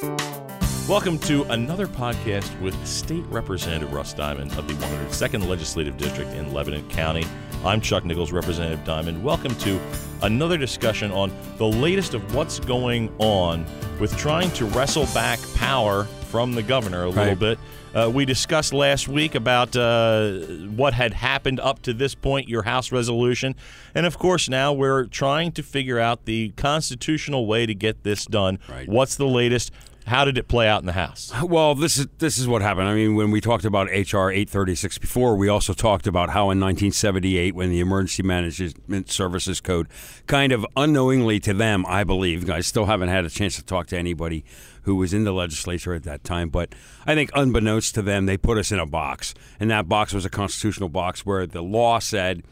Welcome to another podcast with State Representative Russ Diamond of the 102nd Legislative District in Lebanon County. I'm Chuck Nichols, Representative Diamond. Welcome to another discussion on the latest of what's going on with trying to wrestle back power from the governor a little Right. bit. Uh, we discussed last week about uh, what had happened up to this point, your House resolution. And of course, now we're trying to figure out the constitutional way to get this done. Right. What's the latest? How did it play out in the House? Well, this is this is what happened. I mean, when we talked about HR 836 before, we also talked about how in 1978, when the Emergency Management Services Code, kind of unknowingly to them, I believe, I still haven't had a chance to talk to anybody who was in the legislature at that time, but I think unbeknownst to them, they put us in a box, and that box was a constitutional box where the law said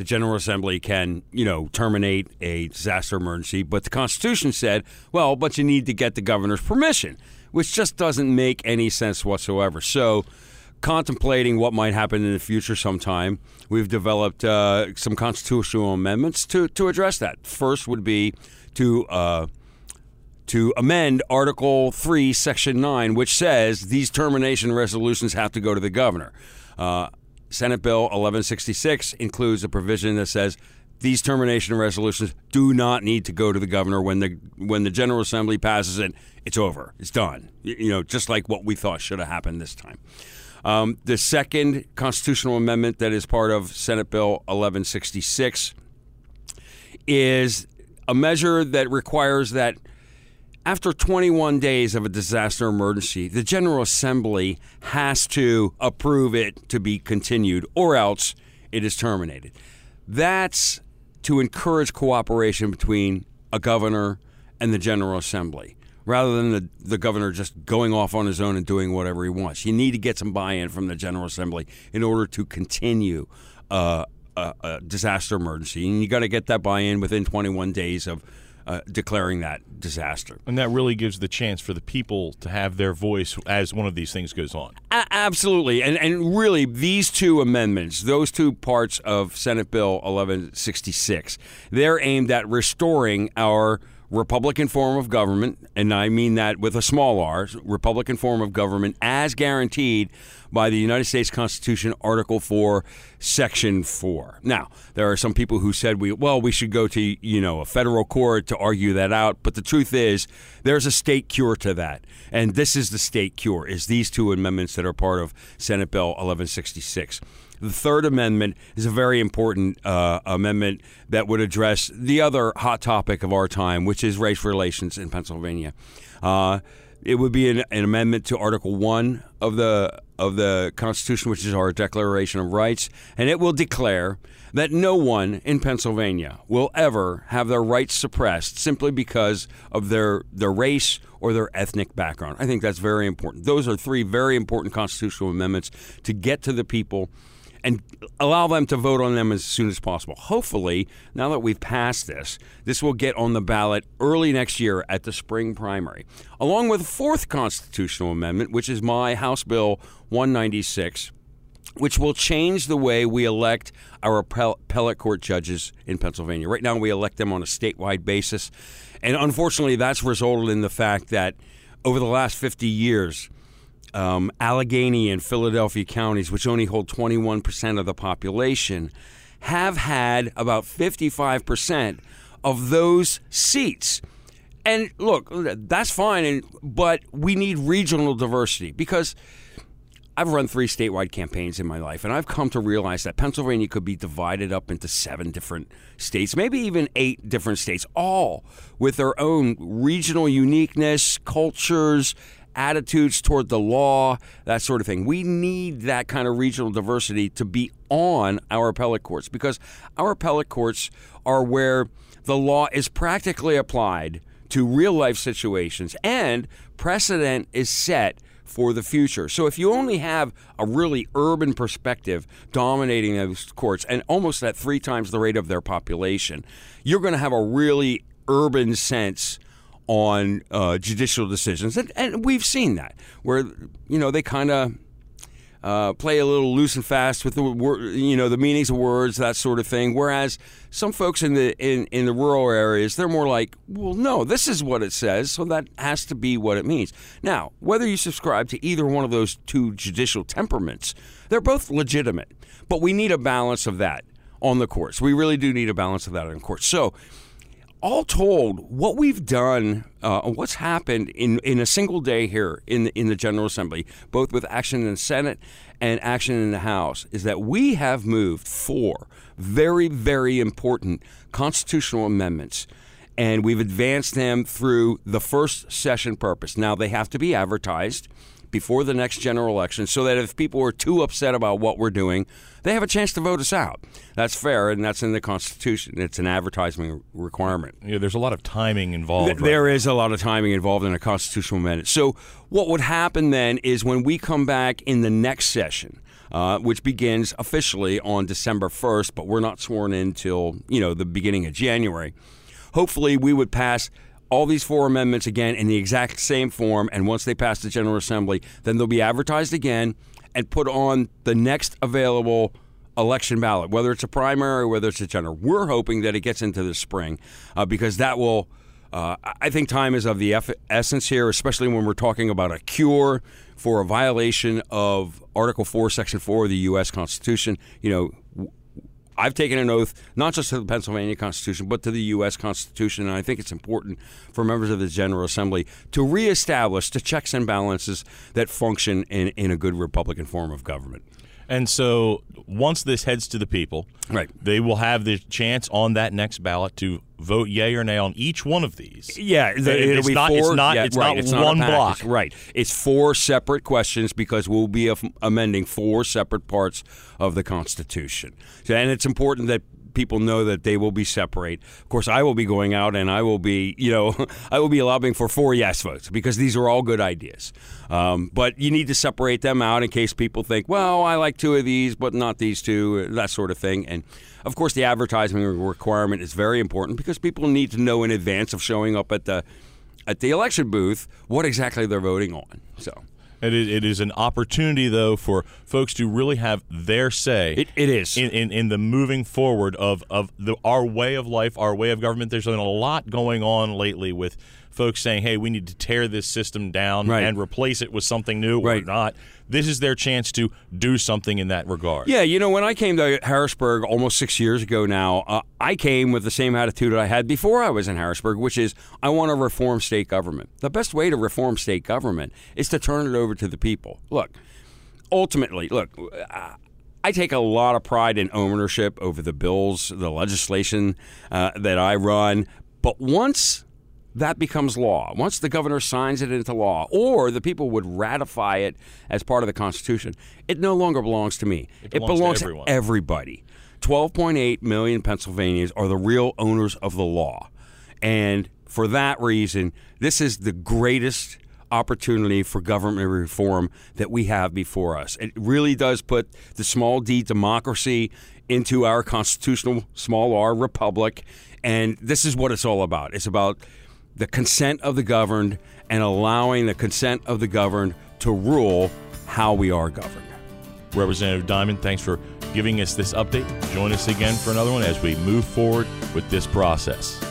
the General Assembly can, you know, terminate a disaster emergency, but the Constitution said, well, but you need to get the governor's permission, which just doesn't make any sense whatsoever. So, contemplating what might happen in the future sometime, we've developed uh, some constitutional amendments to, to address that. First would be to uh, to amend Article 3, Section 9, which says these termination resolutions have to go to the governor. Uh, Senate Bill 1166 includes a provision that says these termination resolutions do not need to go to the governor when the when the General Assembly passes it. It's over. It's done. You know, just like what we thought should have happened this time. Um, the second constitutional amendment that is part of Senate Bill 1166 is a measure that requires that after 21 days of a disaster emergency, the General Assembly has to approve it to be continued, or else it is terminated. That's to encourage cooperation between a governor and the General Assembly, rather than the, the governor just going off on his own and doing whatever he wants. You need to get some buy in from the General Assembly in order to continue. Uh, a, a disaster emergency, and you got to get that buy-in within 21 days of uh, declaring that disaster. And that really gives the chance for the people to have their voice as one of these things goes on. A- absolutely, and and really, these two amendments, those two parts of Senate Bill 1166, they're aimed at restoring our Republican form of government, and I mean that with a small r, Republican form of government as guaranteed by the United States Constitution, Article 4, Section 4. Now, there are some people who said we well, we should go to, you know, a federal court to argue that out, but the truth is there's a state cure to that. And this is the state cure is these two amendments that are part of Senate Bill 1166. The Third Amendment is a very important uh, amendment that would address the other hot topic of our time, which is race relations in Pennsylvania. Uh, it would be an, an amendment to Article One of the of the Constitution, which is our Declaration of Rights, and it will declare that no one in Pennsylvania will ever have their rights suppressed simply because of their their race or their ethnic background. I think that's very important. Those are three very important constitutional amendments to get to the people and allow them to vote on them as soon as possible. Hopefully, now that we've passed this, this will get on the ballot early next year at the spring primary, along with a fourth constitutional amendment, which is my House Bill 196 which will change the way we elect our appellate court judges in Pennsylvania. Right now, we elect them on a statewide basis. And unfortunately, that's resulted in the fact that over the last 50 years, um, Allegheny and Philadelphia counties, which only hold 21% of the population, have had about 55% of those seats. And look, that's fine, and, but we need regional diversity because I've run three statewide campaigns in my life, and I've come to realize that Pennsylvania could be divided up into seven different states, maybe even eight different states, all with their own regional uniqueness, cultures, attitudes toward the law, that sort of thing. We need that kind of regional diversity to be on our appellate courts because our appellate courts are where the law is practically applied to real life situations and precedent is set for the future. So if you only have a really urban perspective dominating those courts and almost at three times the rate of their population, you're going to have a really urban sense on uh, judicial decisions. And, and we've seen that where, you know, they kind of uh, play a little loose and fast with the you know the meanings of words, that sort of thing. Whereas some folks in the in, in the rural areas, they're more like, well, no, this is what it says, so that has to be what it means. Now, whether you subscribe to either one of those two judicial temperaments, they're both legitimate, but we need a balance of that on the courts. We really do need a balance of that on the courts. So all told, what we've done, uh, what's happened in, in a single day here in the, in the General Assembly, both with action in the Senate and action in the House, is that we have moved four very, very important constitutional amendments. And we've advanced them through the first session purpose. Now, they have to be advertised before the next general election so that if people are too upset about what we're doing, they have a chance to vote us out. That's fair, and that's in the Constitution. It's an advertising requirement. Yeah, there's a lot of timing involved. Th- there is a lot of timing involved in a constitutional amendment. So, what would happen then is when we come back in the next session, uh, which begins officially on December 1st, but we're not sworn in until you know the beginning of January. Hopefully, we would pass all these four amendments again in the exact same form, and once they pass the General Assembly, then they'll be advertised again and put on the next available election ballot, whether it's a primary or whether it's a general. We're hoping that it gets into the spring uh, because that will. Uh, I think time is of the eff- essence here, especially when we're talking about a cure for a violation of Article 4, Section 4 of the U.S. Constitution. You know, I've taken an oath not just to the Pennsylvania Constitution, but to the U.S. Constitution, and I think it's important for members of the General Assembly to reestablish the checks and balances that function in, in a good Republican form of government. And so once this heads to the people, right. they will have the chance on that next ballot to vote yay or nay on each one of these. Yeah, the, it's, not, four, it's, not, yeah, it's right, not. It's one not block. Right. It's four separate questions because we'll be amending four separate parts of the Constitution. And it's important that people know that they will be separate. Of course, I will be going out and I will be, you know, I will be lobbying for four yes votes because these are all good ideas. Um, but you need to separate them out in case people think, well, I like two of these, but not these two, that sort of thing. And of course, the advertising requirement is very important because people need to know in advance of showing up at the at the election booth what exactly they're voting on. So. It is, it is an opportunity, though, for folks to really have their say. It, it is in, in, in, the moving forward of of the, our way of life, our way of government. There's been a lot going on lately with folks saying, "Hey, we need to tear this system down right. and replace it with something new right. or not." This is their chance to do something in that regard. Yeah, you know, when I came to Harrisburg almost six years ago now, uh, I came with the same attitude I had before I was in Harrisburg, which is I want to reform state government. The best way to reform state government is to turn it over to the people. Look, ultimately, look. Uh, I take a lot of pride in ownership over the bills, the legislation uh, that I run. But once that becomes law. Once the governor signs it into law, or the people would ratify it as part of the Constitution, it no longer belongs to me. It belongs, it belongs to, to everybody. 12.8 million Pennsylvanians are the real owners of the law. And for that reason, this is the greatest opportunity for government reform that we have before us. It really does put the small d democracy into our constitutional small r republic. And this is what it's all about. It's about the consent of the governed and allowing the consent of the governed to rule how we are governed. Representative Diamond, thanks for giving us this update. Join us again for another one as we move forward with this process.